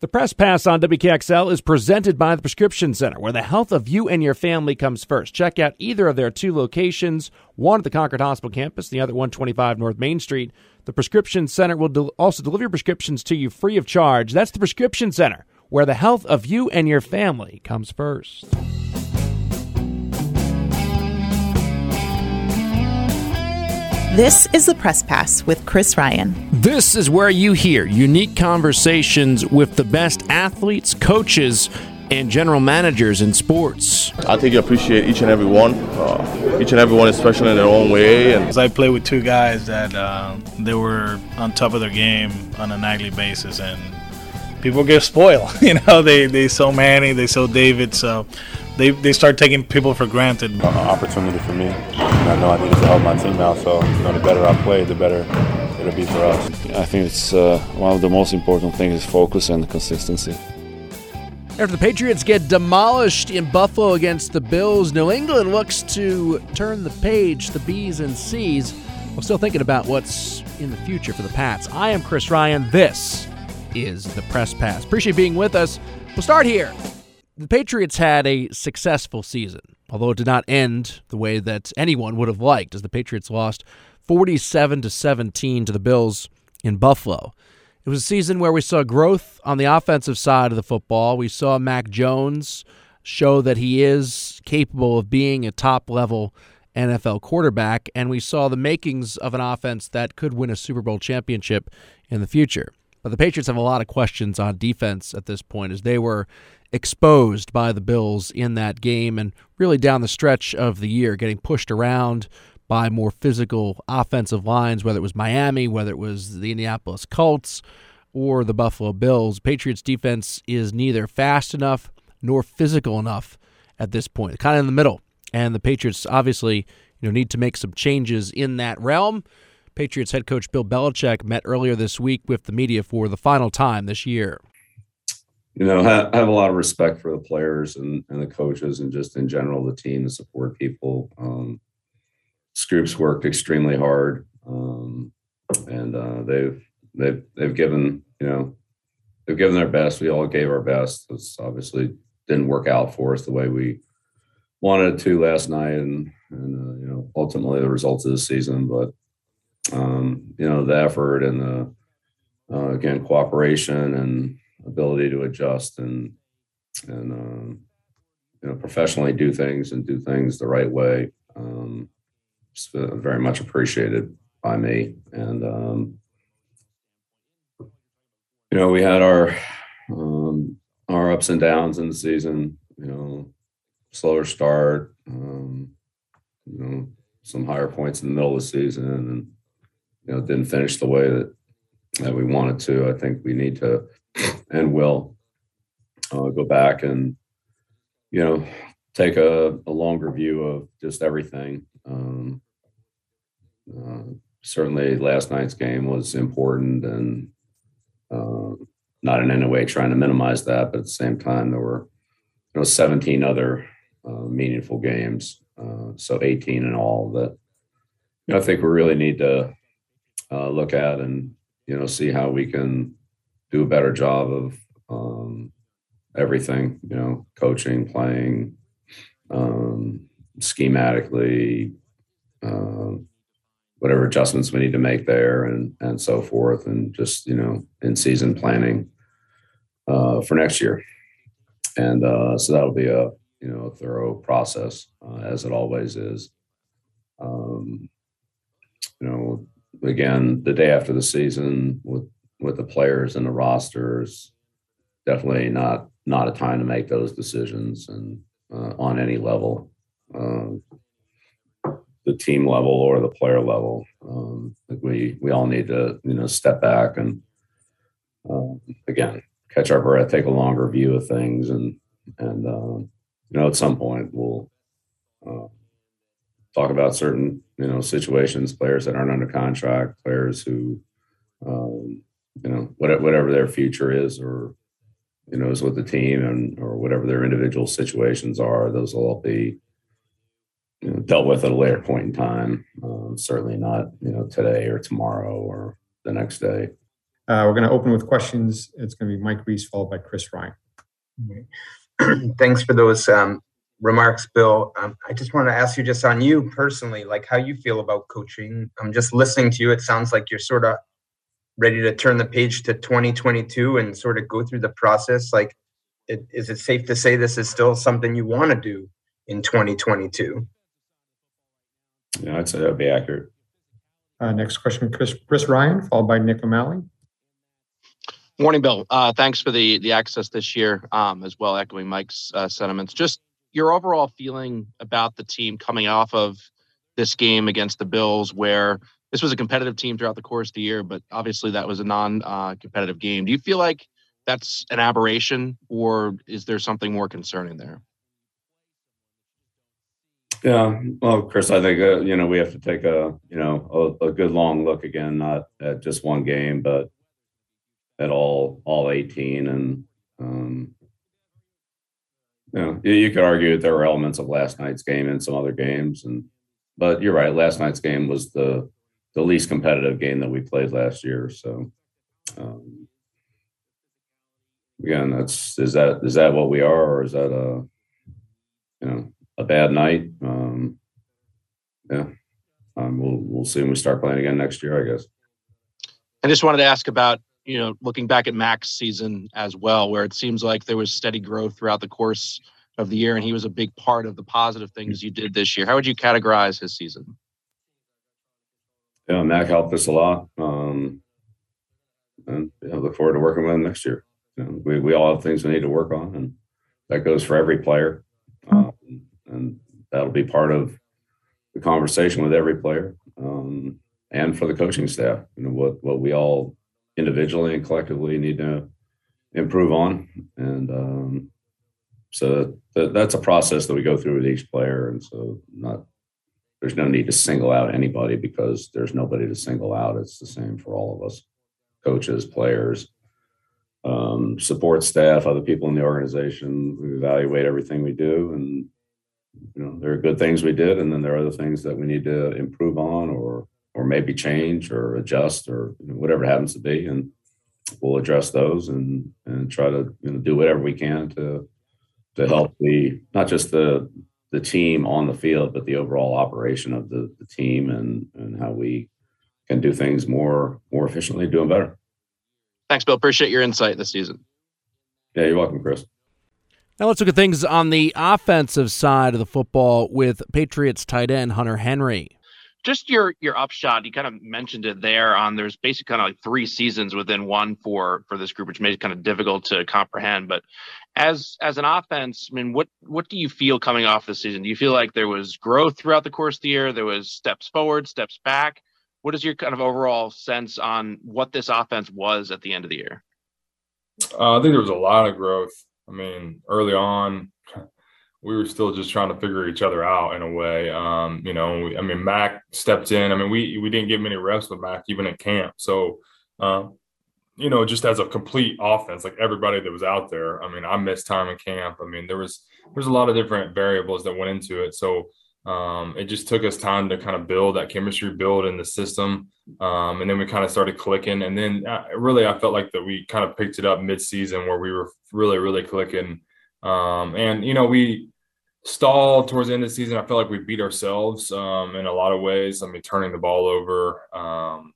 The Press Pass on WKXL is presented by the Prescription Center, where the health of you and your family comes first. Check out either of their two locations, one at the Concord Hospital campus, the other 125 North Main Street. The Prescription Center will also deliver your prescriptions to you free of charge. That's the Prescription Center, where the health of you and your family comes first. This is the Press Pass with Chris Ryan. This is where you hear unique conversations with the best athletes, coaches, and general managers in sports. I think you appreciate each and every one, uh, each and every one is special in their own way. And I play with two guys that uh, they were on top of their game on a nightly basis, and people get spoiled. you know, they they saw Manny, they saw David, so they, they start taking people for granted. An opportunity for me. And I know I need to help my team out, so you know, the better I play, the better it'll be for us. I think it's uh, one of the most important things is focus and consistency. After the Patriots get demolished in Buffalo against the Bills, New England looks to turn the page, the B's and C's, while still thinking about what's in the future for the Pats. I am Chris Ryan. This is the Press Pass. Appreciate being with us. We'll start here the Patriots had a successful season, although it did not end the way that anyone would have liked, as the Patriots lost 47 to 17 to the Bills in Buffalo. It was a season where we saw growth on the offensive side of the football. We saw Mac Jones show that he is capable of being a top level NFL quarterback, and we saw the makings of an offense that could win a Super Bowl championship in the future. But the Patriots have a lot of questions on defense at this point, as they were exposed by the Bills in that game and really down the stretch of the year, getting pushed around by more physical offensive lines, whether it was Miami, whether it was the Indianapolis Colts or the Buffalo Bills. Patriots defense is neither fast enough nor physical enough at this point, kind of in the middle. And the Patriots obviously, you know, need to make some changes in that realm. Patriots head coach Bill Belichick met earlier this week with the media for the final time this year you know, I have a lot of respect for the players and, and the coaches and just in general the team, the support people. Um, Scoops worked extremely hard, um, and uh, they've they've they've given you know they've given their best. We all gave our best. It's obviously didn't work out for us the way we wanted it to last night, and and uh, you know ultimately the results of the season. But um, you know the effort and the uh, again cooperation and ability to adjust and and um, you know professionally do things and do things the right way. Um, very much appreciated by me, and um, you know we had our um, our ups and downs in the season. You know, slower start. Um, you know, some higher points in the middle of the season, and you know didn't finish the way that that we wanted to. I think we need to and will uh, go back and you know take a, a longer view of just everything. Um, uh, certainly, last night's game was important, and uh, not in any way trying to minimize that, but at the same time, there were you know 17 other uh, meaningful games, uh, so 18 in all that you know I think we really need to uh, look at and you know see how we can do a better job of um, everything, you know, coaching, playing, um, schematically, uh, whatever adjustments we need to make there, and and so forth, and just you know, in season planning uh, for next year, and uh, so that'll be a you know a thorough process uh, as it always is. Um, you know, again, the day after the season with with the players and the rosters, definitely not not a time to make those decisions and uh, on any level, um, the team level or the player level. Um, we we all need to you know step back and um, again catch our breath, take a longer view of things, and and uh, you know at some point we'll uh, talk about certain you know situations, players that aren't under contract, players who um, you know whatever their future is or you know is with the team and or whatever their individual situations are those will all be you know, dealt with at a later point in time uh, certainly not you know today or tomorrow or the next day Uh, we're going to open with questions. It's going to be Mike Reese followed by Chris Ryan. Thanks for those um, remarks, Bill. Um, I just want to ask you, just on you personally, like how you feel about coaching. I'm just listening to you. It sounds like you're sort of ready to turn the page to 2022 and sort of go through the process. Like, it, is it safe to say this is still something you want to do in 2022? Yeah, I'd say that'd be accurate. Uh, next question, Chris, Chris Ryan, followed by Nick O'Malley. Morning, Bill. Uh, thanks for the the access this year, um, as well, echoing Mike's uh, sentiments. Just your overall feeling about the team coming off of this game against the Bills, where this was a competitive team throughout the course of the year, but obviously that was a non-competitive uh, game. Do you feel like that's an aberration, or is there something more concerning there? Yeah, well, Chris, I think uh, you know we have to take a you know a, a, good long look again, not at just one game, but at all all 18 and um, you know you, you could argue that there were elements of last night's game and some other games and but you're right last night's game was the the least competitive game that we played last year so um, again that's is that is that what we are or is that a you know a bad night um, yeah um, we'll we'll see when we start playing again next year i guess I just wanted to ask about you know, looking back at Mac's season as well, where it seems like there was steady growth throughout the course of the year, and he was a big part of the positive things you did this year. How would you categorize his season? Yeah, Mac helped us a lot, um, and I look forward to working with him next year. You know, we we all have things we need to work on, and that goes for every player, um, and that'll be part of the conversation with every player, um, and for the coaching staff. You know what what we all individually and collectively need to improve on. And um, so th- that's a process that we go through with each player. And so not there's no need to single out anybody because there's nobody to single out. It's the same for all of us, coaches, players, um, support staff, other people in the organization. We evaluate everything we do, and you know there are good things we did, and then there are other things that we need to improve on or or maybe change or adjust or you know, whatever happens to be, and we'll address those and and try to you know do whatever we can to to help the not just the the team on the field, but the overall operation of the, the team and and how we can do things more more efficiently, doing better. Thanks, Bill. Appreciate your insight this season. Yeah, you're welcome, Chris. Now let's look at things on the offensive side of the football with Patriots tight end Hunter Henry just your your upshot you kind of mentioned it there on there's basically kind of like three seasons within one for for this group which made it kind of difficult to comprehend but as as an offense i mean what what do you feel coming off the season? Do you feel like there was growth throughout the course of the year? There was steps forward steps back? What is your kind of overall sense on what this offense was at the end of the year? Uh, i think there was a lot of growth. I mean early on we were still just trying to figure each other out in a way. Um, you know, I mean, Mac stepped in. I mean, we we didn't get many reps with Mac even at camp. So, um, you know, just as a complete offense, like everybody that was out there. I mean, I missed time in camp. I mean, there was there's a lot of different variables that went into it. So. Um, it just took us time to kind of build that chemistry, build in the system, um, and then we kind of started clicking. And then uh, really, I felt like that we kind of picked it up mid-season where we were really, really clicking. Um, and you know, we stalled towards the end of the season. I felt like we beat ourselves um, in a lot of ways. I mean, turning the ball over um,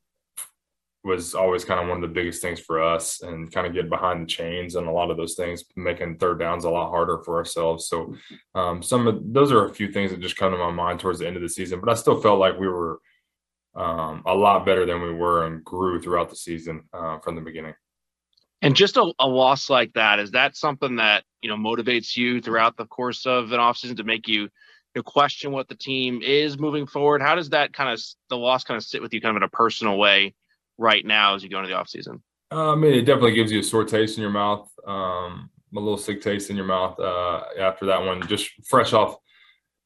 was always kind of one of the biggest things for us, and kind of getting behind the chains and a lot of those things, making third downs a lot harder for ourselves. So, um, some of those are a few things that just come to my mind towards the end of the season. But I still felt like we were um, a lot better than we were and grew throughout the season uh, from the beginning. And just a, a, loss like that, is that something that, you know, motivates you throughout the course of an offseason to make you, you know, question what the team is moving forward? How does that kind of, the loss kind of sit with you kind of in a personal way right now as you go into the offseason? Uh, I mean, it definitely gives you a sore taste in your mouth, um, a little sick taste in your mouth uh, after that one, just fresh off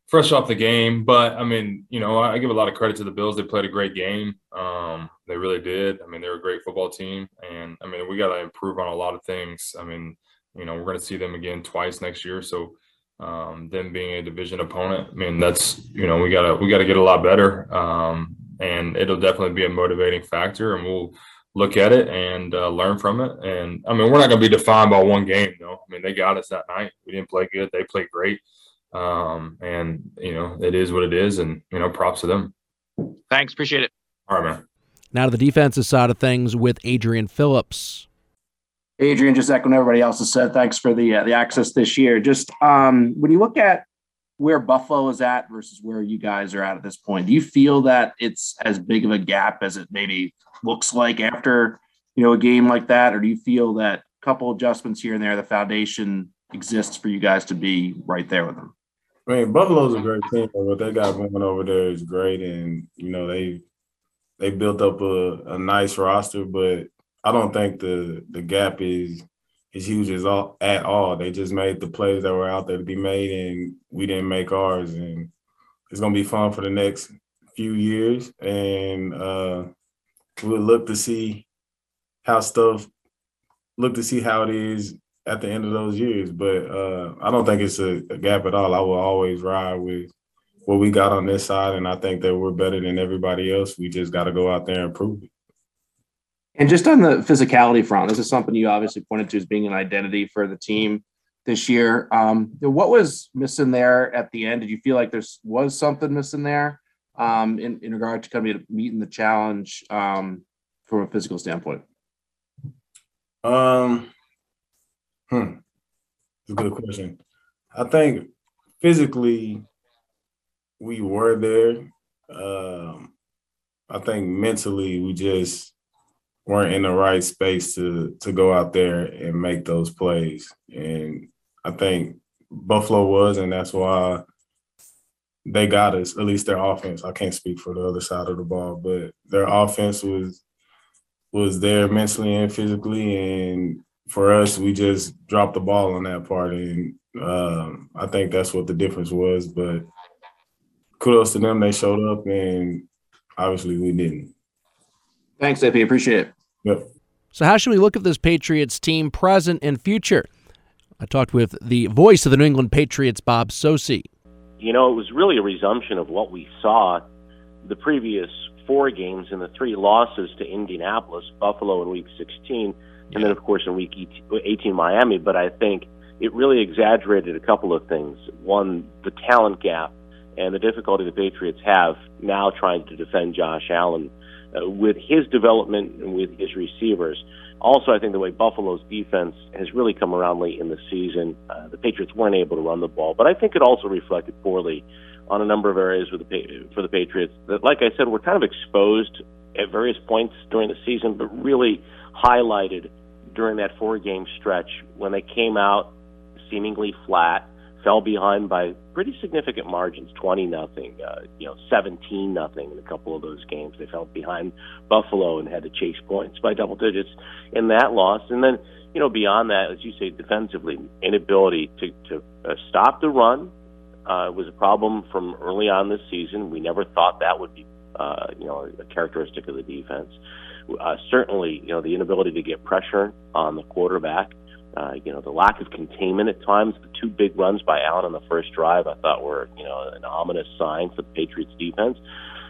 fresh off the game. But I mean, you know, I give a lot of credit to the Bills. They played a great game. Um, they really did. I mean, they're a great football team, and I mean, we got to improve on a lot of things. I mean, you know, we're going to see them again twice next year. So, um, them being a division opponent, I mean, that's you know, we gotta we gotta get a lot better, um, and it'll definitely be a motivating factor, and we'll look at it and uh, learn from it. And I mean, we're not going to be defined by one game, though. I mean, they got us that night. We didn't play good. They played great. Um, and you know, it is what it is. And you know, props to them. Thanks, appreciate it. All right, man. Now to the defensive side of things with Adrian Phillips. Adrian, just echoing everybody else has said, thanks for the uh, the access this year. Just um, when you look at where Buffalo is at versus where you guys are at at this point, do you feel that it's as big of a gap as it maybe looks like after you know a game like that, or do you feel that a couple adjustments here and there, the foundation exists for you guys to be right there with them? I mean, Buffalo's a great team. What they got going over there is great, and you know they they built up a, a nice roster, but I don't think the the gap is is huge as all at all. They just made the plays that were out there to be made, and we didn't make ours. And it's gonna be fun for the next few years, and uh, we'll look to see how stuff look to see how it is at the end of those years. But uh, I don't think it's a, a gap at all. I will always ride with what we got on this side, and I think that we're better than everybody else. We just got to go out there and prove it. And just on the physicality front, this is something you obviously pointed to as being an identity for the team this year. Um, what was missing there at the end? Did you feel like there was something missing there um, in, in regard to kind of meeting the challenge um, from a physical standpoint? Um, hmm, it's a good question. I think physically we were there. Um, I think mentally we just weren't in the right space to to go out there and make those plays. And I think Buffalo was, and that's why they got us. At least their offense. I can't speak for the other side of the ball, but their offense was was there mentally and physically, and for us, we just dropped the ball on that part, and um, I think that's what the difference was. But kudos to them; they showed up, and obviously we didn't. Thanks, AP. Appreciate it. Yep. So, how should we look at this Patriots team, present and future? I talked with the voice of the New England Patriots, Bob Socci. You know, it was really a resumption of what we saw the previous four games and the three losses to Indianapolis, Buffalo in Week 16, and then, of course, in Week 18, Miami. But I think it really exaggerated a couple of things. One, the talent gap and the difficulty the Patriots have now trying to defend Josh Allen uh, with his development and with his receivers. Also, I think the way Buffalo's defense has really come around late in the season, uh, the Patriots weren't able to run the ball, but I think it also reflected poorly on a number of areas with the for the Patriots that, like I said, were kind of exposed at various points during the season, but really highlighted during that four-game stretch when they came out seemingly flat fell behind by pretty significant margins 20 nothing uh, you know 17 nothing in a couple of those games. They fell behind buffalo and had to chase points by double digits in that loss. And then you know beyond that as you say defensively inability to to uh, stop the run uh, was a problem from early on this season. We never thought that would be uh, you know a characteristic of the defense certainly you know the inability to get pressure on the quarterback uh, you know, the lack of containment at times, the two big runs by Allen on the first drive, I thought were, you know, an ominous sign for the Patriots defense.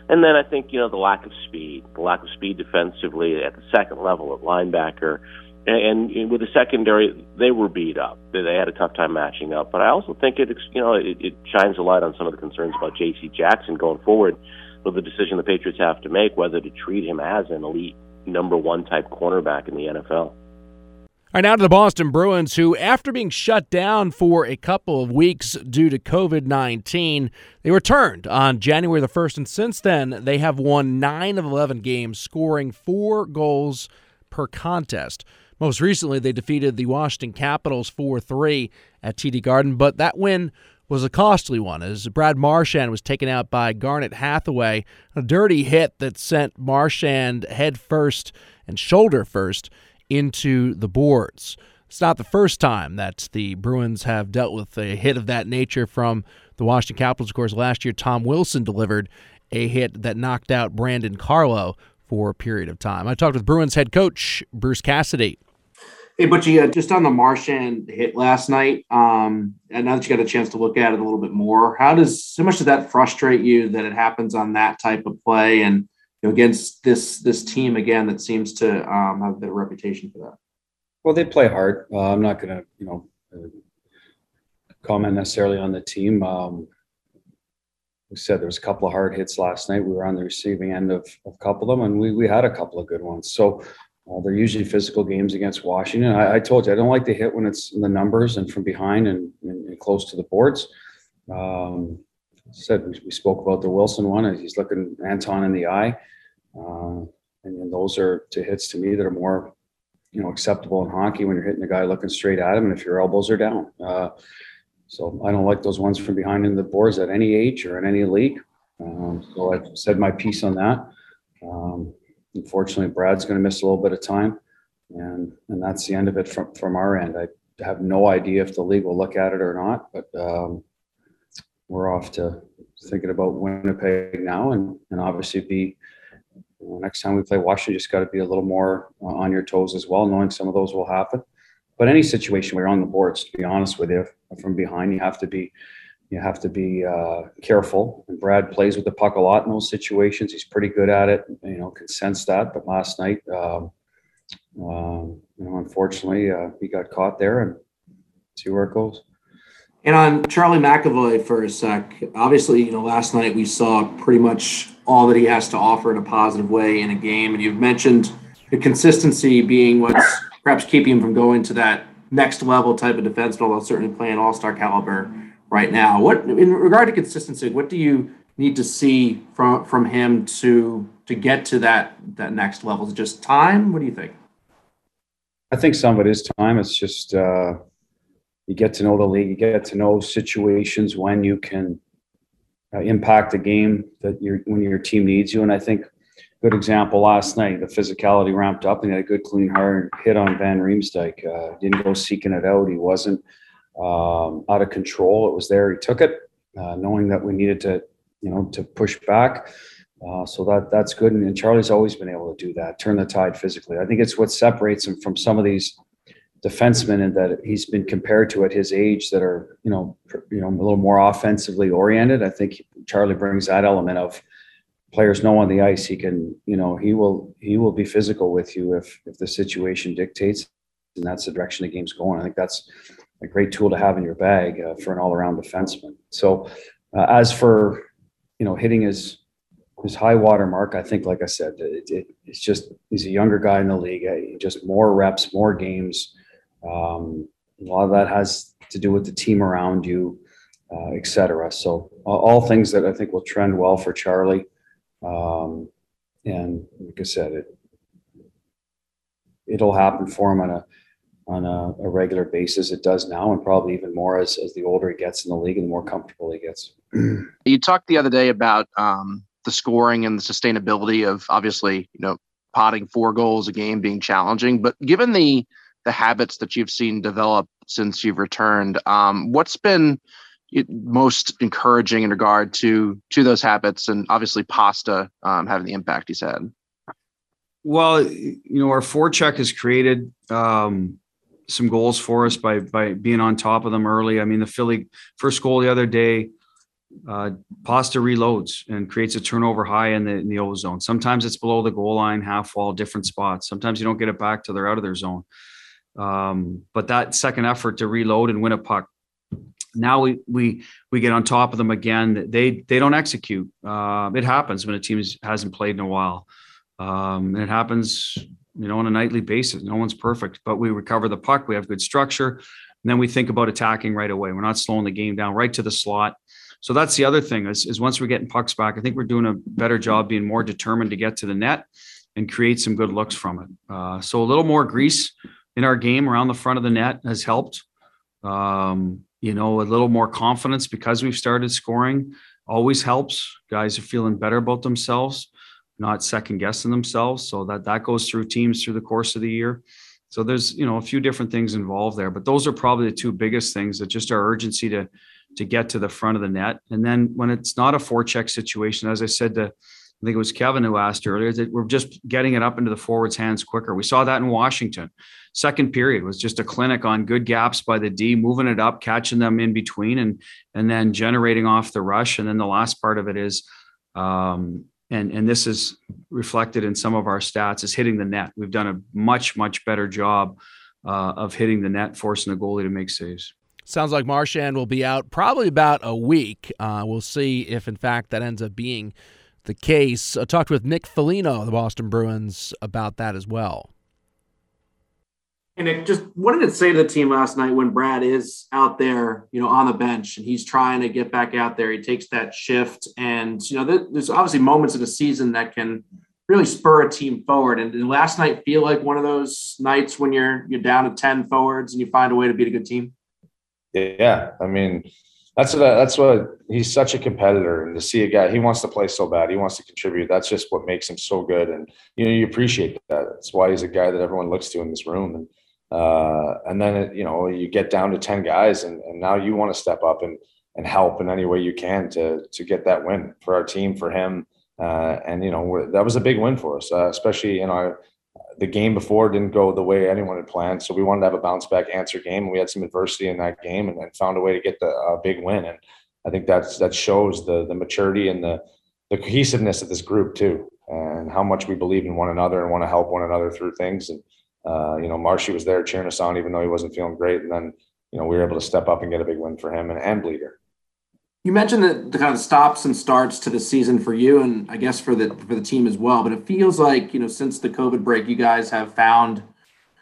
And then I think, you know, the lack of speed, the lack of speed defensively at the second level at linebacker. And, and with the secondary, they were beat up. They, they had a tough time matching up. But I also think it, you know, it, it shines a light on some of the concerns about J.C. Jackson going forward with the decision the Patriots have to make whether to treat him as an elite number one type cornerback in the NFL. All right, now to the Boston Bruins, who, after being shut down for a couple of weeks due to COVID 19, they returned on January the 1st, and since then, they have won 9 of 11 games, scoring four goals per contest. Most recently, they defeated the Washington Capitals 4 3 at TD Garden, but that win was a costly one as Brad Marchand was taken out by Garnet Hathaway. A dirty hit that sent Marchand head first and shoulder first into the boards. It's not the first time that the Bruins have dealt with a hit of that nature from the Washington Capitals. Of course, last year Tom Wilson delivered a hit that knocked out Brandon Carlo for a period of time. I talked with Bruins head coach Bruce Cassidy. Hey, Butchie, uh, just on the Marchand hit last night, um, and now that you got a chance to look at it a little bit more, how does so much does that frustrate you that it happens on that type of play? And you know, against this this team again that seems to um, have a reputation for that? Well, they play hard. Uh, I'm not going to, you know, comment necessarily on the team. Um, we said there was a couple of hard hits last night. We were on the receiving end of, of a couple of them, and we, we had a couple of good ones. So uh, they're usually physical games against Washington. I, I, told you I don't like to hit when it's in the numbers and from behind and, and, and close to the boards. Um, said we, we, spoke about the Wilson one. He's looking Anton in the eye, uh, and, and, those are to hits to me that are more, you know, acceptable in hockey when you're hitting a guy looking straight at him, and if your elbows are down. Uh, so I don't like those ones from behind in the boards at any age or in any league. Um, so I've said my piece on that. Um, unfortunately, Brad's going to miss a little bit of time, and and that's the end of it from from our end. I have no idea if the league will look at it or not, but um, we're off to thinking about Winnipeg now, and and obviously be next time we play Washington, just got to be a little more uh, on your toes as well, knowing some of those will happen. But any situation where you're on the boards, to be honest with you, from behind, you have to be you have to be uh, careful. And Brad plays with the puck a lot in those situations. He's pretty good at it. You know, can sense that. But last night, um, um, you know, unfortunately, uh, he got caught there, and see where it goes. And on Charlie McAvoy for a sec, obviously, you know, last night we saw pretty much all that he has to offer in a positive way in a game. And you've mentioned the consistency being what's perhaps keeping him from going to that next level type of defenseman, although certainly playing all star caliber right now. What in regard to consistency, what do you need to see from from him to to get to that that next level? Is just time? What do you think? I think some of it is time. It's just uh, you get to know the league, you get to know situations when you can uh, impact a game that your when your team needs you. And I think good example last night. The physicality ramped up and he had a good clean hard hit on Van Riemsdyk. Uh, didn't go seeking it out. He wasn't um, out of control. It was there. He took it, uh, knowing that we needed to, you know, to push back. Uh, so that that's good. And, and, Charlie's always been able to do that, turn the tide physically. I think it's what separates him from some of these defensemen, and that he's been compared to at his age that are, you know, you know, a little more offensively oriented. I think Charlie brings that element of players know on the ice he can you know he will he will be physical with you if if the situation dictates and that's the direction the game's going i think that's a great tool to have in your bag uh, for an all-around defenseman. So uh, as for you know hitting his his high water mark i think like i said it, it, it's just he's a younger guy in the league uh, just more reps more games. Um, a lot of that has to do with the team around you uh, etc so all things that i think will trend well for charlie um, and like I said, it it'll happen for him on a on a, a, regular basis. It does now, and probably even more as as the older he gets in the league and the more comfortable he gets. you talked the other day about um, the scoring and the sustainability of obviously you know potting four goals a game being challenging, but given the the habits that you've seen develop since you've returned, um, what's been most encouraging in regard to to those habits and obviously pasta um, having the impact he's had well you know our forecheck has created um, some goals for us by by being on top of them early i mean the philly first goal the other day uh, pasta reloads and creates a turnover high in the in the O zone. Sometimes it's below the goal line, half wall, different spots. Sometimes you don't get it back till they're out of their zone. Um, but that second effort to reload and win a puck now we we we get on top of them again. They they don't execute. Uh, it happens when a team hasn't played in a while. Um, it happens, you know, on a nightly basis. No one's perfect, but we recover the puck. We have good structure, and then we think about attacking right away. We're not slowing the game down right to the slot. So that's the other thing is, is once we're getting pucks back, I think we're doing a better job being more determined to get to the net and create some good looks from it. Uh, so a little more grease in our game around the front of the net has helped. Um, you know, a little more confidence because we've started scoring always helps. Guys are feeling better about themselves, not second guessing themselves. So that that goes through teams through the course of the year. So there's you know a few different things involved there, but those are probably the two biggest things that just our urgency to to get to the front of the net. And then when it's not a forecheck situation, as I said to I think it was Kevin who asked earlier that we're just getting it up into the forwards' hands quicker. We saw that in Washington. Second period was just a clinic on good gaps by the D, moving it up, catching them in between, and and then generating off the rush. And then the last part of it is, um, and and this is reflected in some of our stats, is hitting the net. We've done a much much better job uh, of hitting the net, forcing the goalie to make saves. Sounds like Marchand will be out probably about a week. Uh, we'll see if, in fact, that ends up being the case. I talked with Nick Foligno the Boston Bruins about that as well. And Nick, just what did it say to the team last night when Brad is out there, you know, on the bench and he's trying to get back out there? He takes that shift, and you know, there's obviously moments in the season that can really spur a team forward. And did last night feel like one of those nights when you're you're down to ten forwards and you find a way to beat a good team? Yeah, I mean, that's what that's what he's such a competitor, and to see a guy he wants to play so bad, he wants to contribute. That's just what makes him so good, and you know you appreciate that. That's why he's a guy that everyone looks to in this room, and uh, and then it, you know you get down to ten guys, and, and now you want to step up and and help in any way you can to to get that win for our team, for him, uh, and you know that was a big win for us, uh, especially in our the game before didn't go the way anyone had planned, so we wanted to have a bounce back answer game. We had some adversity in that game, and then found a way to get the a big win. And I think that's that shows the the maturity and the the cohesiveness of this group too, and how much we believe in one another and want to help one another through things. And uh, you know, Marshy was there cheering us on, even though he wasn't feeling great. And then, you know, we were able to step up and get a big win for him and, and Bleeter. You mentioned the, the kind of stops and starts to the season for you, and I guess for the for the team as well. But it feels like you know since the COVID break, you guys have found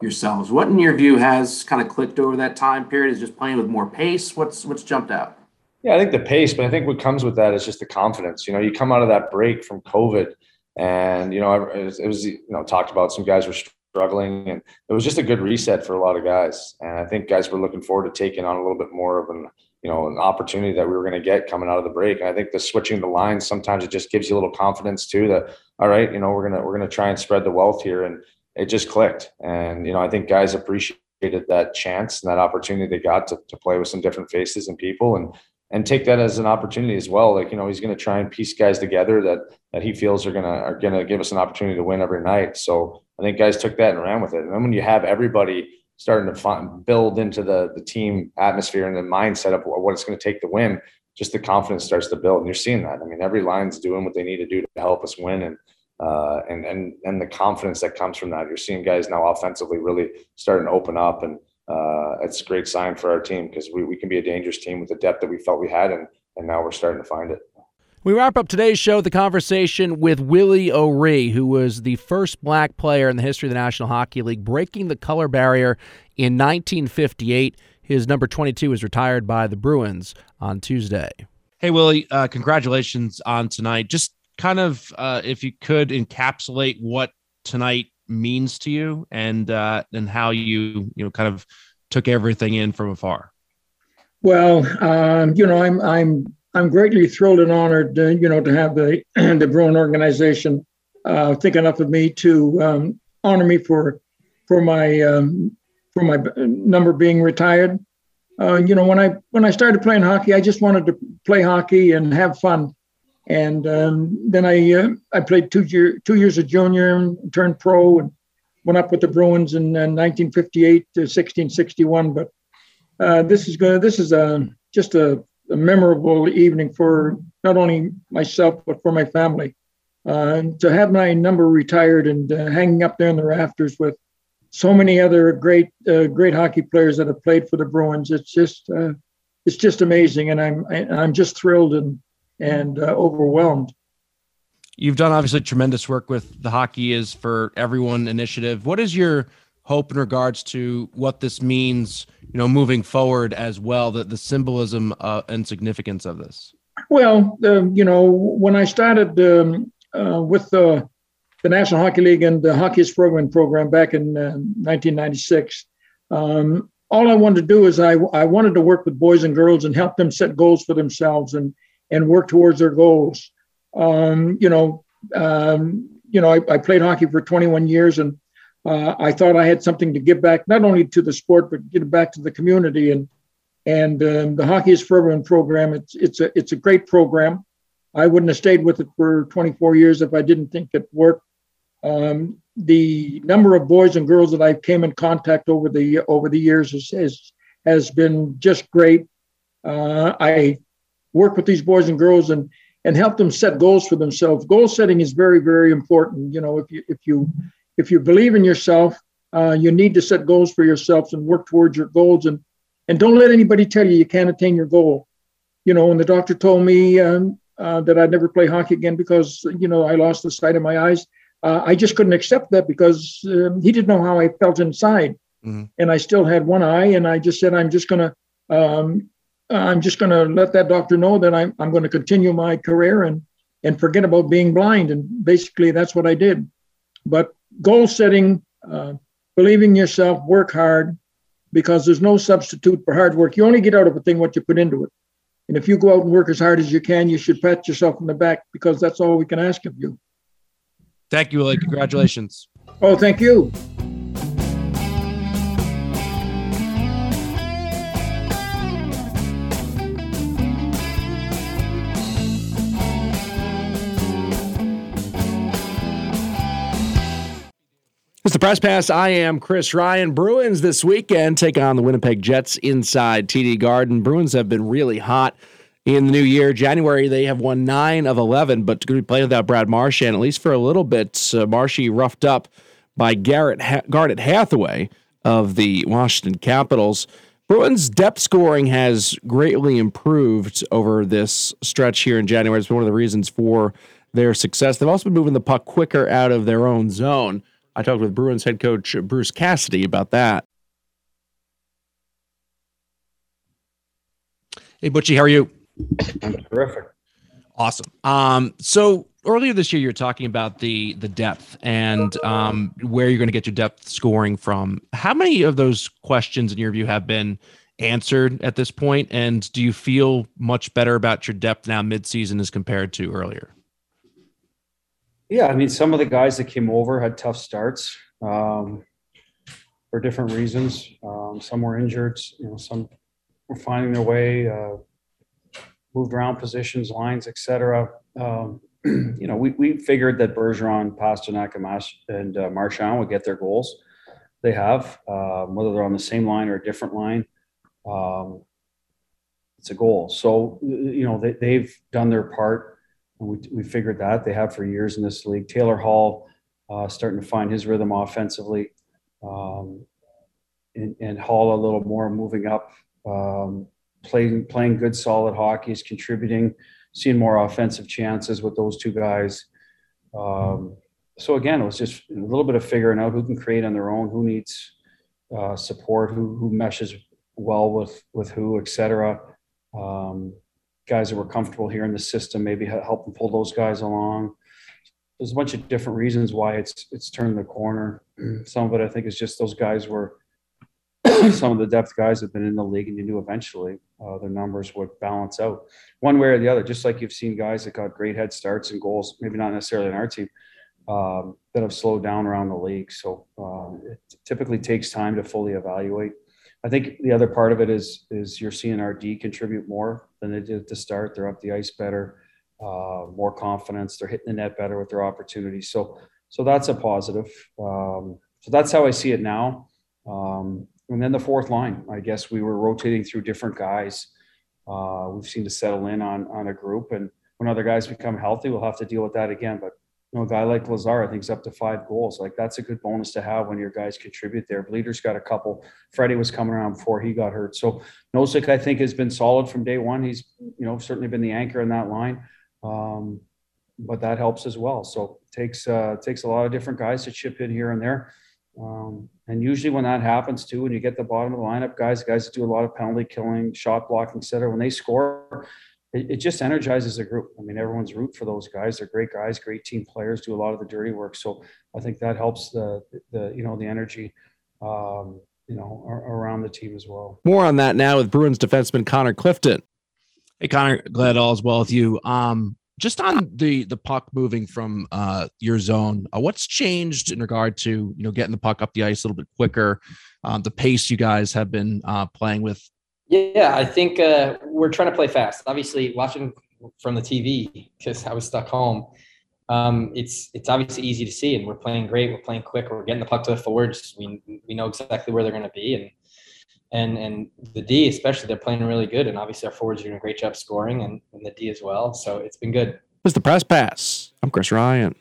yourselves. What, in your view, has kind of clicked over that time period? Is just playing with more pace? What's what's jumped out? Yeah, I think the pace, but I think what comes with that is just the confidence. You know, you come out of that break from COVID, and you know, it was, it was you know talked about some guys were struggling and it was just a good reset for a lot of guys and i think guys were looking forward to taking on a little bit more of an you know an opportunity that we were going to get coming out of the break and i think the switching the lines sometimes it just gives you a little confidence too that all right you know we're going to we're to try and spread the wealth here and it just clicked and you know i think guys appreciated that chance and that opportunity they got to, to play with some different faces and people and and take that as an opportunity as well. Like you know, he's going to try and piece guys together that that he feels are going to are going to give us an opportunity to win every night. So I think guys took that and ran with it. And then when you have everybody starting to find, build into the the team atmosphere and the mindset of what it's going to take to win, just the confidence starts to build. And you're seeing that. I mean, every line's doing what they need to do to help us win, and uh, and and and the confidence that comes from that. You're seeing guys now offensively really starting to open up, and uh, it's a great sign for our team because we, we can be a dangerous team with the depth that we felt we had, and and now we're starting to find it. We wrap up today's show with the conversation with Willie O'Ree, who was the first black player in the history of the National Hockey League, breaking the color barrier in 1958. His number 22 was retired by the Bruins on Tuesday. Hey, Willie, uh, congratulations on tonight. Just kind of, uh, if you could encapsulate what tonight means to you and uh, and how you you know kind of took everything in from afar. Well, um, you know, I'm I'm I'm greatly thrilled and honored, uh, you know, to have the the Bruin organization uh, think enough of me to um, honor me for for my um, for my number being retired. Uh, you know, when I when I started playing hockey, I just wanted to play hockey and have fun. And um, then I uh, I played two year two years of junior and turned pro and went up with the Bruins in 1958 to 1661. But uh, this is good. This is a just a a memorable evening for not only myself but for my family. Uh, to have my number retired and uh, hanging up there in the rafters with so many other great uh, great hockey players that have played for the Bruins, it's just uh, it's just amazing, and I'm I'm just thrilled and and uh, overwhelmed. You've done obviously tremendous work with the Hockey is for Everyone initiative. What is your hope in regards to what this means, you know, moving forward as well, the, the symbolism uh, and significance of this? Well, um, you know, when I started um, uh, with the, the National Hockey League and the hockey's Everyone program back in uh, 1996, um, all I wanted to do is I, I wanted to work with boys and girls and help them set goals for themselves and, and work towards their goals. Um, you know, um, you know, I, I played hockey for 21 years and uh, I thought I had something to give back, not only to the sport, but give back to the community. And and um, the Hockey is for Everyone program, it's it's a it's a great program. I wouldn't have stayed with it for 24 years if I didn't think it worked. Um, the number of boys and girls that I came in contact over the over the years is, is has been just great. Uh, I work with these boys and girls, and and help them set goals for themselves. Goal setting is very, very important. You know, if you if you if you believe in yourself, uh, you need to set goals for yourselves and work towards your goals and and don't let anybody tell you you can't attain your goal. You know, when the doctor told me um, uh, that I'd never play hockey again because you know I lost the sight of my eyes, uh, I just couldn't accept that because um, he didn't know how I felt inside, mm-hmm. and I still had one eye, and I just said I'm just gonna um, I'm just gonna let that doctor know that I'm I'm going to continue my career and and forget about being blind, and basically that's what I did. But goal setting, uh, believing yourself, work hard, because there's no substitute for hard work. You only get out of a thing what you put into it. And if you go out and work as hard as you can, you should pat yourself on the back because that's all we can ask of you. Thank you, Willie. Congratulations. Oh, thank you. It's the press pass. I am Chris Ryan. Bruins this weekend take on the Winnipeg Jets inside TD Garden. Bruins have been really hot in the new year. January, they have won nine of 11, but going to be playing without Brad Marchand, at least for a little bit. Uh, Marshy roughed up by Garrett ha- Garnet Hathaway of the Washington Capitals. Bruins depth scoring has greatly improved over this stretch here in January. It's been one of the reasons for their success. They've also been moving the puck quicker out of their own zone. I talked with Bruins head coach Bruce Cassidy about that. Hey, Butchie, how are you? I'm terrific. Awesome. Um, so earlier this year, you were talking about the the depth and um, where you're going to get your depth scoring from. How many of those questions, in your view, have been answered at this point? And do you feel much better about your depth now, midseason, as compared to earlier? Yeah, I mean, some of the guys that came over had tough starts um, for different reasons. Um, some were injured, you know, some were finding their way, uh, moved around positions, lines, etc. Um, you know, we, we figured that Bergeron, Pastrnak, and, Mas- and uh, Marchand would get their goals. They have, um, whether they're on the same line or a different line. Um, it's a goal. So, you know, they, they've done their part. We, we figured that they have for years in this league. Taylor Hall uh, starting to find his rhythm offensively, um, and, and, Haula little more moving up, um, playing playing good solid hockey is contributing, seeing more offensive chances with those two guys. Um, so again, it was just a little bit of figuring out who can create on their own, who needs uh, support, who who meshes well with with who, etc. Um, guys that were comfortable here in the system, maybe help them pull those guys along. There's a bunch of different reasons why it's it's turned the corner. Some of it, I think, is just those guys were some of the depth guys have been in the league, and you knew eventually uh, their numbers would balance out one way or the other. Just like you've seen guys that got great head starts and goals, maybe not necessarily in our team, um, that have slowed down around the league. So um, it typically takes time to fully evaluate. I think the other part of it is is you're seeing our D contribute more than they did at the start. They're up the ice better, uh, more confidence. They're hitting the net better with their opportunities. So so that's a positive. Um, so that's how I see it now. Um, and then the fourth line, I guess we were rotating through different guys. Uh, we've seen to settle in on on a group, and when other guys become healthy, we'll have to deal with that again. But you know, a guy like Lazar, I think, is up to five goals. Like that's a good bonus to have when your guys contribute there. Bleeder's got a couple. Freddie was coming around before he got hurt. So Nosek, I think, has been solid from day one. He's, you know, certainly been the anchor in that line. Um, but that helps as well. So takes uh, takes a lot of different guys to chip in here and there. Um, and usually when that happens too, when you get the bottom of the lineup guys, guys do a lot of penalty killing, shot blocking, etc., when they score, it, it, just energizes the group. I mean, everyone's root for those guys. They're great guys, great team players, do a lot of the dirty work. So I think that helps the the you know the energy, um, you know, around the team as well. More on that now with Bruins defenseman Connor Clifton. Hey Connor, glad all's well with you. Um, just on the the puck moving from uh, your zone, uh, what's changed in regard to you know getting the puck up the ice a little bit quicker, um, the pace you guys have been uh, playing with yeah, I think uh, we're trying to play fast. Obviously, watching from the TV because I was stuck home. Um, it's it's obviously easy to see, and we're playing great. We're playing quick. We're getting the puck to the forwards. We we know exactly where they're going to be, and and and the D especially they're playing really good, and obviously our forwards are doing a great job scoring, and, and the D as well. So it's been good. Is the press pass. I'm Chris Ryan.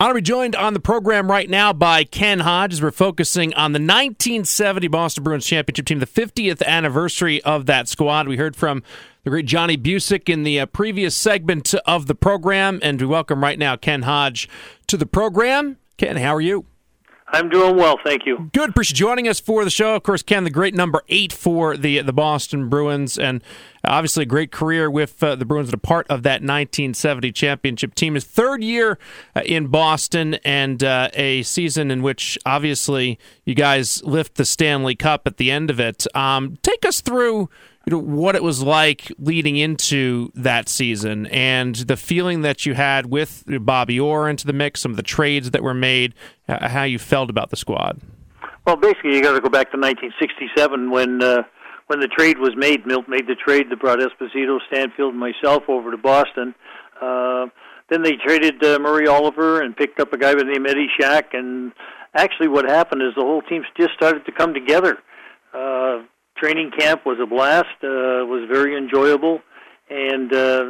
Honor to be joined on the program right now by Ken Hodges. We're focusing on the 1970 Boston Bruins championship team, the 50th anniversary of that squad. We heard from the great Johnny Bucyk in the uh, previous segment of the program, and we welcome right now Ken Hodge to the program. Ken, how are you? I'm doing well, thank you. Good. Appreciate joining us for the show. Of course, Ken, the great number eight for the the Boston Bruins, and obviously a great career with uh, the Bruins and a part of that 1970 championship team. His third year uh, in Boston, and uh, a season in which obviously you guys lift the Stanley Cup at the end of it. Um, take us through you know, what it was like leading into that season and the feeling that you had with Bobby Orr into the mix, some of the trades that were made, how you felt about the squad. Well, basically, you got to go back to 1967 when uh, when the trade was made. Milt made the trade that brought Esposito, Stanfield, and myself over to Boston. Uh, then they traded uh, Murray Oliver and picked up a guy by the name Eddie Shack. And actually, what happened is the whole team just started to come together. Uh, training camp was a blast. Uh, was very enjoyable, and uh,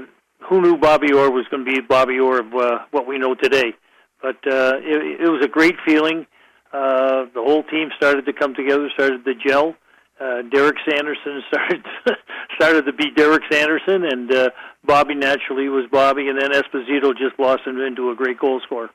who knew Bobby Orr was going to be Bobby Orr of uh, what we know today? But uh, it, it was a great feeling. Uh, the whole team started to come together, started to gel. Uh, Derek Sanderson started started to be Derek Sanderson, and uh, Bobby naturally was Bobby, and then Esposito just blossomed into a great goal scorer.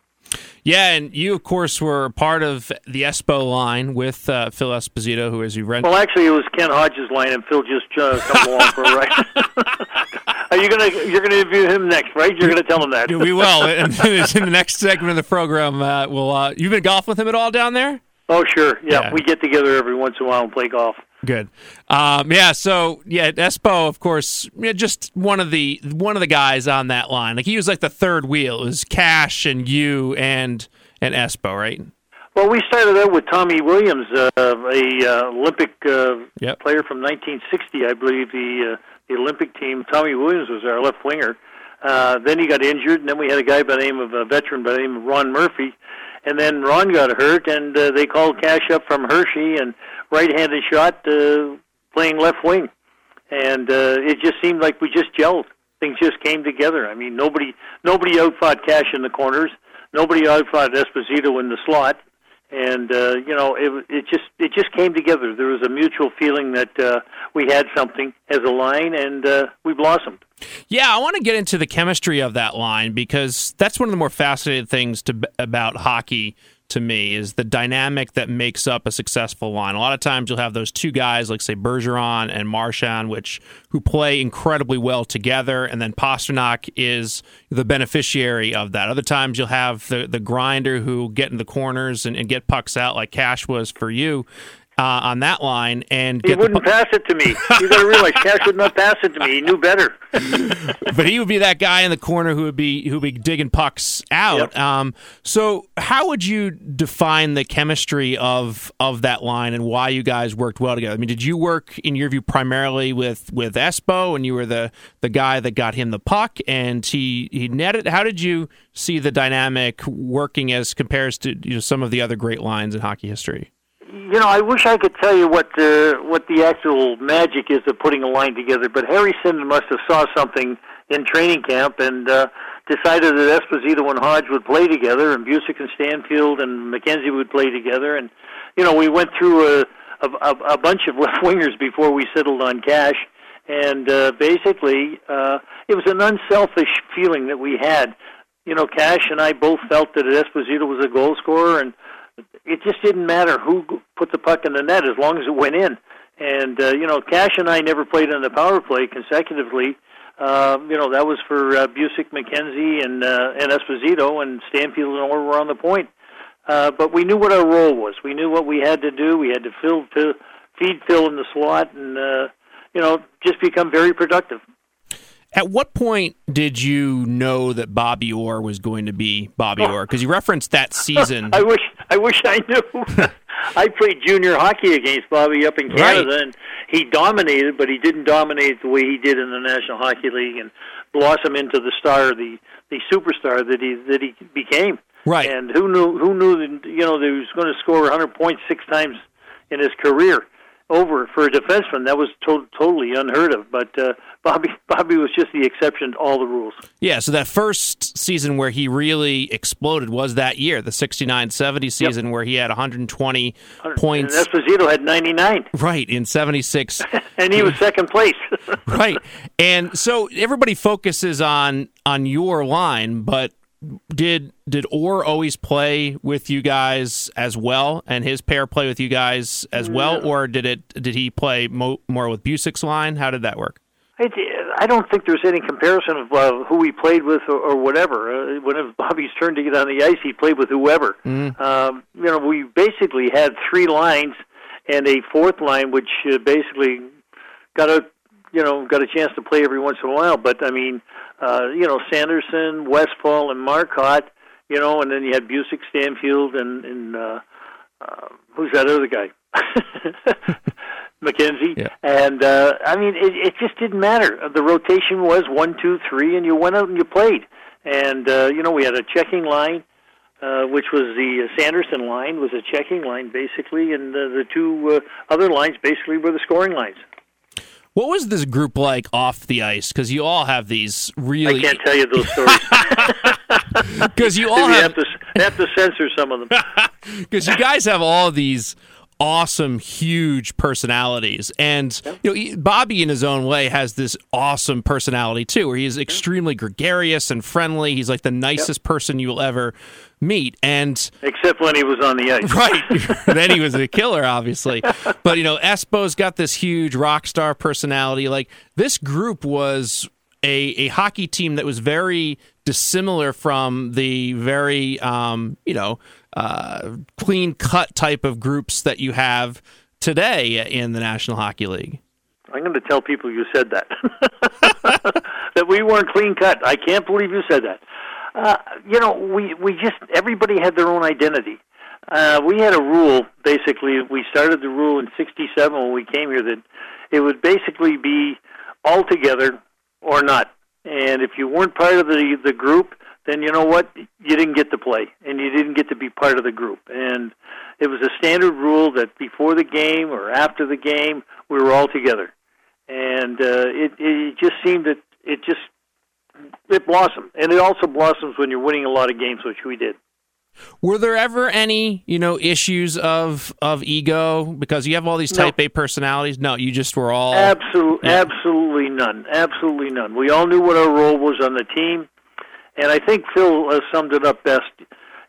Yeah, and you, of course, were part of the Espo line with uh, Phil Esposito, who, as you read. Well, actually, it was Ken Hodge's line, and Phil just uh, come along for a ride. Are you gonna you're gonna interview him next, right? You're gonna tell him that. we will. And in the next segment of the program, uh, we'll. Uh, you've been golf with him at all down there? Oh, sure. Yeah, yeah, we get together every once in a while and play golf. Good. Um, yeah. So yeah, Espo, of course, yeah, just one of the one of the guys on that line. Like he was like the third wheel. It was Cash and you and and Espo, right? Well, we started out with Tommy Williams, uh, a uh, Olympic uh, yep. player from 1960, I believe. The uh, the Olympic team. Tommy Williams was our left winger. Uh, then he got injured, and then we had a guy by the name of a veteran by the name of Ron Murphy. And then Ron got hurt, and uh, they called Cash up from Hershey, and right-handed shot, uh, playing left wing, and uh, it just seemed like we just gelled. Things just came together. I mean, nobody nobody outfought Cash in the corners. Nobody outfought Esposito in the slot, and uh, you know it it just it just came together. There was a mutual feeling that uh, we had something as a line, and uh, we blossomed. Yeah, I want to get into the chemistry of that line because that's one of the more fascinating things to, about hockey to me is the dynamic that makes up a successful line. A lot of times you'll have those two guys, like say Bergeron and Marchand, which who play incredibly well together, and then Pastrnak is the beneficiary of that. Other times you'll have the the grinder who get in the corners and, and get pucks out, like Cash was for you uh, on that line and he wouldn't pass it to me. You got to realize Cash would not pass it to me. He knew better. but he would be that guy in the corner who would be who would be digging pucks out. Yep. Um, so how would you define the chemistry of of that line and why you guys worked well together? I mean, did you work in your view primarily with with Espo and you were the the guy that got him the puck and he he netted? How did you see the dynamic working as compares to you know, some of the other great lines in hockey history? You know, I wish I could tell you what the what the actual magic is of putting a line together, but Harry Sinden must have saw something in training camp and uh, decided that Esposito and Hodge would play together, and Bucyk and Stanfield and McKenzie would play together, and you know, we went through a a, a bunch of left wingers before we settled on Cash, and uh, basically, uh, it was an unselfish feeling that we had. You know, Cash and I both felt that Esposito was a goal scorer, and it just didn't matter who put the puck in the net as long as it went in. And uh, you know, Cash and I never played on the power play consecutively. Uh, you know, that was for uh, Bucyk, McKenzie, and uh, and Esposito, and Stanfield and Orr were on the point. Uh, but we knew what our role was. We knew what we had to do. We had to fill, to feed Phil in the slot, and uh, you know, just become very productive. At what point did you know that Bobby Orr was going to be Bobby Orr? Because you referenced that season. I wish I wish I knew. I played junior hockey against Bobby up in Canada, right. and he dominated, but he didn't dominate the way he did in the National Hockey League and blossom into the star, the the superstar that he that he became. Right. And who knew who knew that you know that he was going to score 100 points six times in his career. Over for a defenseman. That was to- totally unheard of. But uh, Bobby Bobby was just the exception to all the rules. Yeah, so that first season where he really exploded was that year, the 69-70 season where he had 120 points. And Esposito had 99, Right, in 76. and he was second place. right. And so everybody focuses on on your line, but did did Orr always play with you guys as well, and his pair play with you guys as well, or did it did he play mo- more with Bucyk's line? How did that work? I, I don't think there's any comparison of uh, who he played with or, or whatever. Uh, when it was Bobby's turn to get on the ice, he played with whoever. Mm. Um, you know, we basically had three lines and a fourth line, which uh, basically got a you know got a chance to play every once in a while. But I mean, uh, you know, Sanderson, Westfall, and Marcotte. You know, and then you had Bucyk, Stanfield, and and uh, uh, who's that other guy? McKenzie. And uh, I mean, it, it just didn't matter. The rotation was one, two, three, and you went out and you played. And uh, you know, we had a checking line, uh, which was the Sanderson line, was a checking line basically, and uh, the two uh, other lines basically were the scoring lines. What was this group like off the ice? Because you all have these really. I can't tell you those stories because you all have have to have to censor some of them. because you guys have all these awesome, huge personalities, and you know Bobby in his own way has this awesome personality too, where he's extremely gregarious and friendly. He's like the nicest person you'll ever meet, and Except when he was on the ice. Right. then he was a killer, obviously. But you know, Espo's got this huge rock star personality. Like this group was a a hockey team that was very dissimilar from the very um, you know uh, clean cut type of groups that you have today in the National Hockey League. I'm going to tell people you said that. that we weren't clean cut. I can't believe you said that. Uh, you know, we we just everybody had their own identity. Uh, we had a rule. Basically, we started the rule in '67 when we came here that it would basically be all together or not. And if you weren't part of the the group, then you know what? You didn't get to play, and you didn't get to be part of the group. And it was a standard rule that before the game or after the game, we were all together. And uh, it it just seemed that it just it blossomed, and it also blossoms when you're winning a lot of games, which we did. Were there ever any, you know, issues of of ego because you have all these type A personalities? No, you just were all Absolutely, absolutely none. Absolutely none. We all knew what our role was on the team, and I think Phil uh, summed it up best.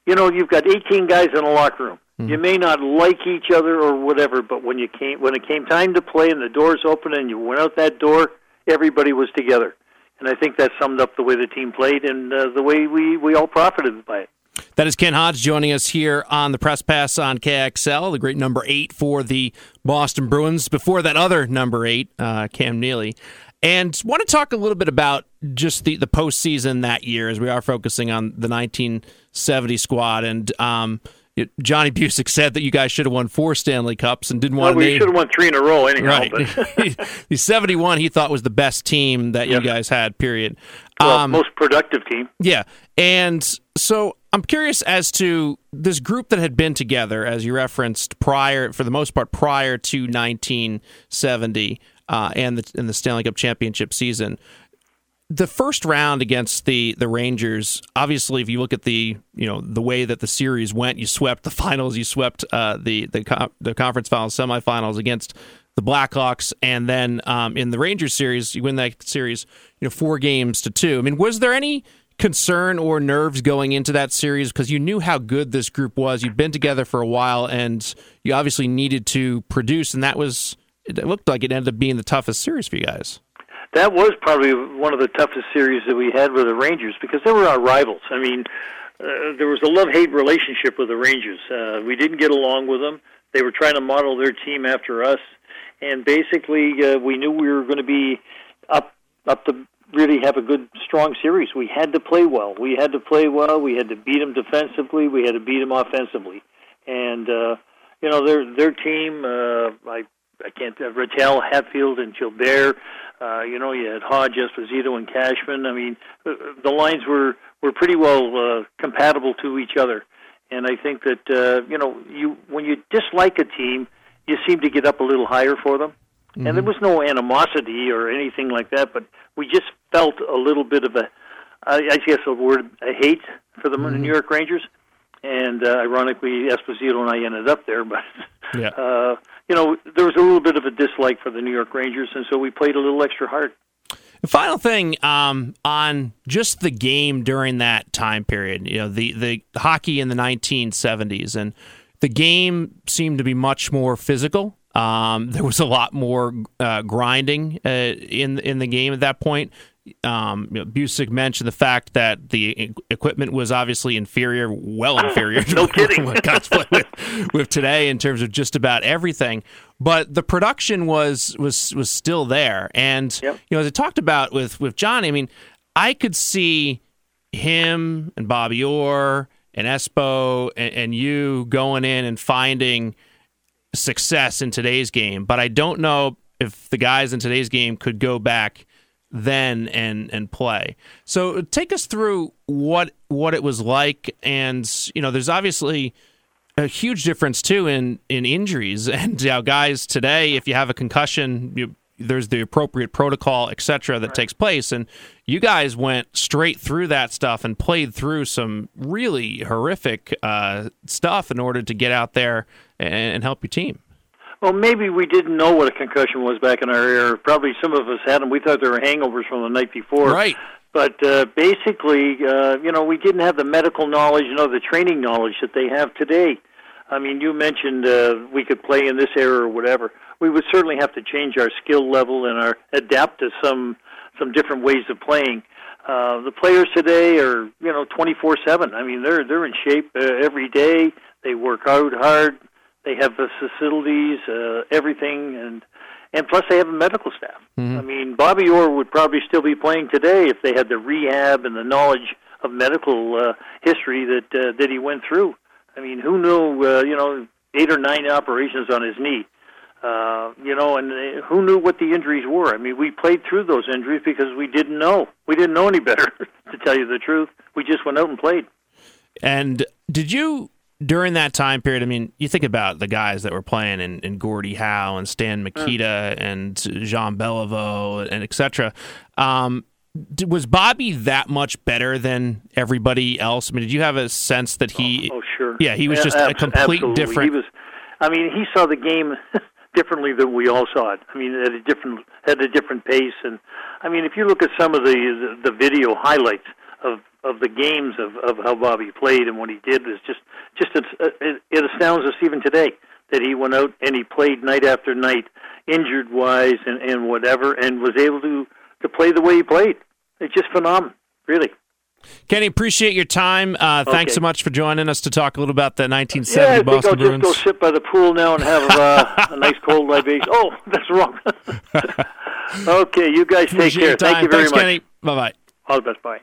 You know, you've got 18 guys in a locker room. You may not like each other or whatever, but when you came when it came time to play and the doors opened and you went out that door, everybody was together. And I think that summed up the way the team played and uh, the way we we all profited by it. That is Ken Hodge joining us here on the Press Pass on KXL, the great number eight for the Boston Bruins. Before that other number eight, uh, Cam Neely. And want to talk a little bit about just the, the postseason that year as we are focusing on the 1970 squad. And um, it- Johnny Bucyk said that you guys should have won four Stanley Cups and didn't Well, want to we should have won three in a row anyhow. Right. But He's 71. He thought was the best team that you guys had, period. well, Um, most productive team. yeah. And so I'm curious as to this group that had been together, as you referenced prior, for the most part, prior to 1970 uh, and the and the Stanley Cup championship season. The first round against the the Rangers, obviously, if you look at the you know the way that the series went, you swept the finals, you swept uh, the the co- the conference finals, semifinals against the Blackhawks, and then um, in the Rangers series, you win that series, you know, four games to two. I mean, was there any concern or nerves going into that series because you knew how good this group was? You've been together for a while, and you obviously needed to produce, and that was it looked like it ended up being the toughest series for you guys. That was probably one of the toughest series that we had with the Rangers because they were our rivals. I mean, uh, there was a love-hate relationship with the Rangers. Uh, we didn't get along with them. They were trying to model their team after us, and basically, uh, we knew we were going to be up up to really have a good, strong series. We had to play well. We had to play well. We had to beat them defensively. We had to beat them offensively, and uh, you know their their team. Uh, I I can't. Uh, Ratelle, Hadfield, and Gilbert. Uh, you know, you had Hodge, Esposito, and Cashman. I mean, uh, the lines were were pretty well uh, compatible to each other, and I think that uh, you know, you when you dislike a team, you seemed to get up a little higher for them. And there Mhm. was no animosity or anything like that, but we just felt a little bit of a, I I guess a word, a hate for the New York Rangers. And uh, ironically, Esposito and I ended up there, but Yeah. uh, you know, there was a little bit of a dislike for the New York Rangers, and so we played a little extra hard. The final thing um, on just the game during that time period, you know, the, the hockey in the 1970s, and the game seemed to be much more physical. Um, there was a lot more uh, grinding uh, in in the game at that point. Um, you know, Bucyk mentioned the fact that the equipment was obviously inferior, well inferior to No kidding. what play with, with today in terms of just about everything. But the production was was was still there, and you know, as I talked about with with Johnny, I mean, I could see him and Bobby Orr and Espo and, and you going in and finding success in today's game, but I don't know if the guys in today's game could go back then and and play. So take us through what what it was like. And you know there's obviously a huge difference too in in injuries. And you know, guys today if you have a concussion you there's the appropriate protocol etc that takes place. And you guys went straight through that stuff and played through some really horrific uh, stuff in order to get out there and, and help your team Well, maybe we didn't know what a concussion was back in our era. Probably some of us had them. We thought they were hangovers from the night before. Right. But uh, basically, uh, you know, we didn't have the medical knowledge, you know, the training knowledge that they have today. I mean, you mentioned uh, we could play in this era or whatever. We would certainly have to change our skill level and our adapt to some some different ways of playing. Uh, the players today are, you know, 24/7. I mean, they're they're in shape uh, every day. They work out hard. They have the facilities, uh, everything, and and plus they have a medical staff. I mean, Bobby Orr would probably still be playing today if they had the rehab and the knowledge of medical uh, history that uh, that he went through. I mean, who knew? Uh, you know, eight or nine operations on his knee. Uh, you know, and uh, who knew what the injuries were? I mean, we played through those injuries because we didn't know. We didn't know any better, to tell you the truth. We just went out and played. And did you during that time period? I mean, you think about the guys that were playing in, in Gordie Howe and Stan Mikita and Jean Beliveau and etc. Um, was Bobby that much better than everybody else? I mean, did you have a sense that he? Oh, sure. Yeah, he was just a abs- complete absolutely. different. He was. I mean, he saw the game differently than we all saw it. I mean, at a different at a different pace, and I mean, if you look at some of the the, the video highlights of of the games of of how Bobby played and what he did is just just it's, it, it astounds us even today that he went out and he played night after night, injured wise and and whatever, and was able to to play the way he played. It's just phenomenal, really. Kenny, appreciate your time. Uh, Thanks so much for joining us to talk a little about the Yeah, 1970 I think Boston I'll Bruins. just go sit by the pool now and have uh, a nice cold libation. Oh, that's wrong. okay, you guys take Appreciate care. Thank you very Thanks, much. Kenny. Bye bye. All the best. Bye.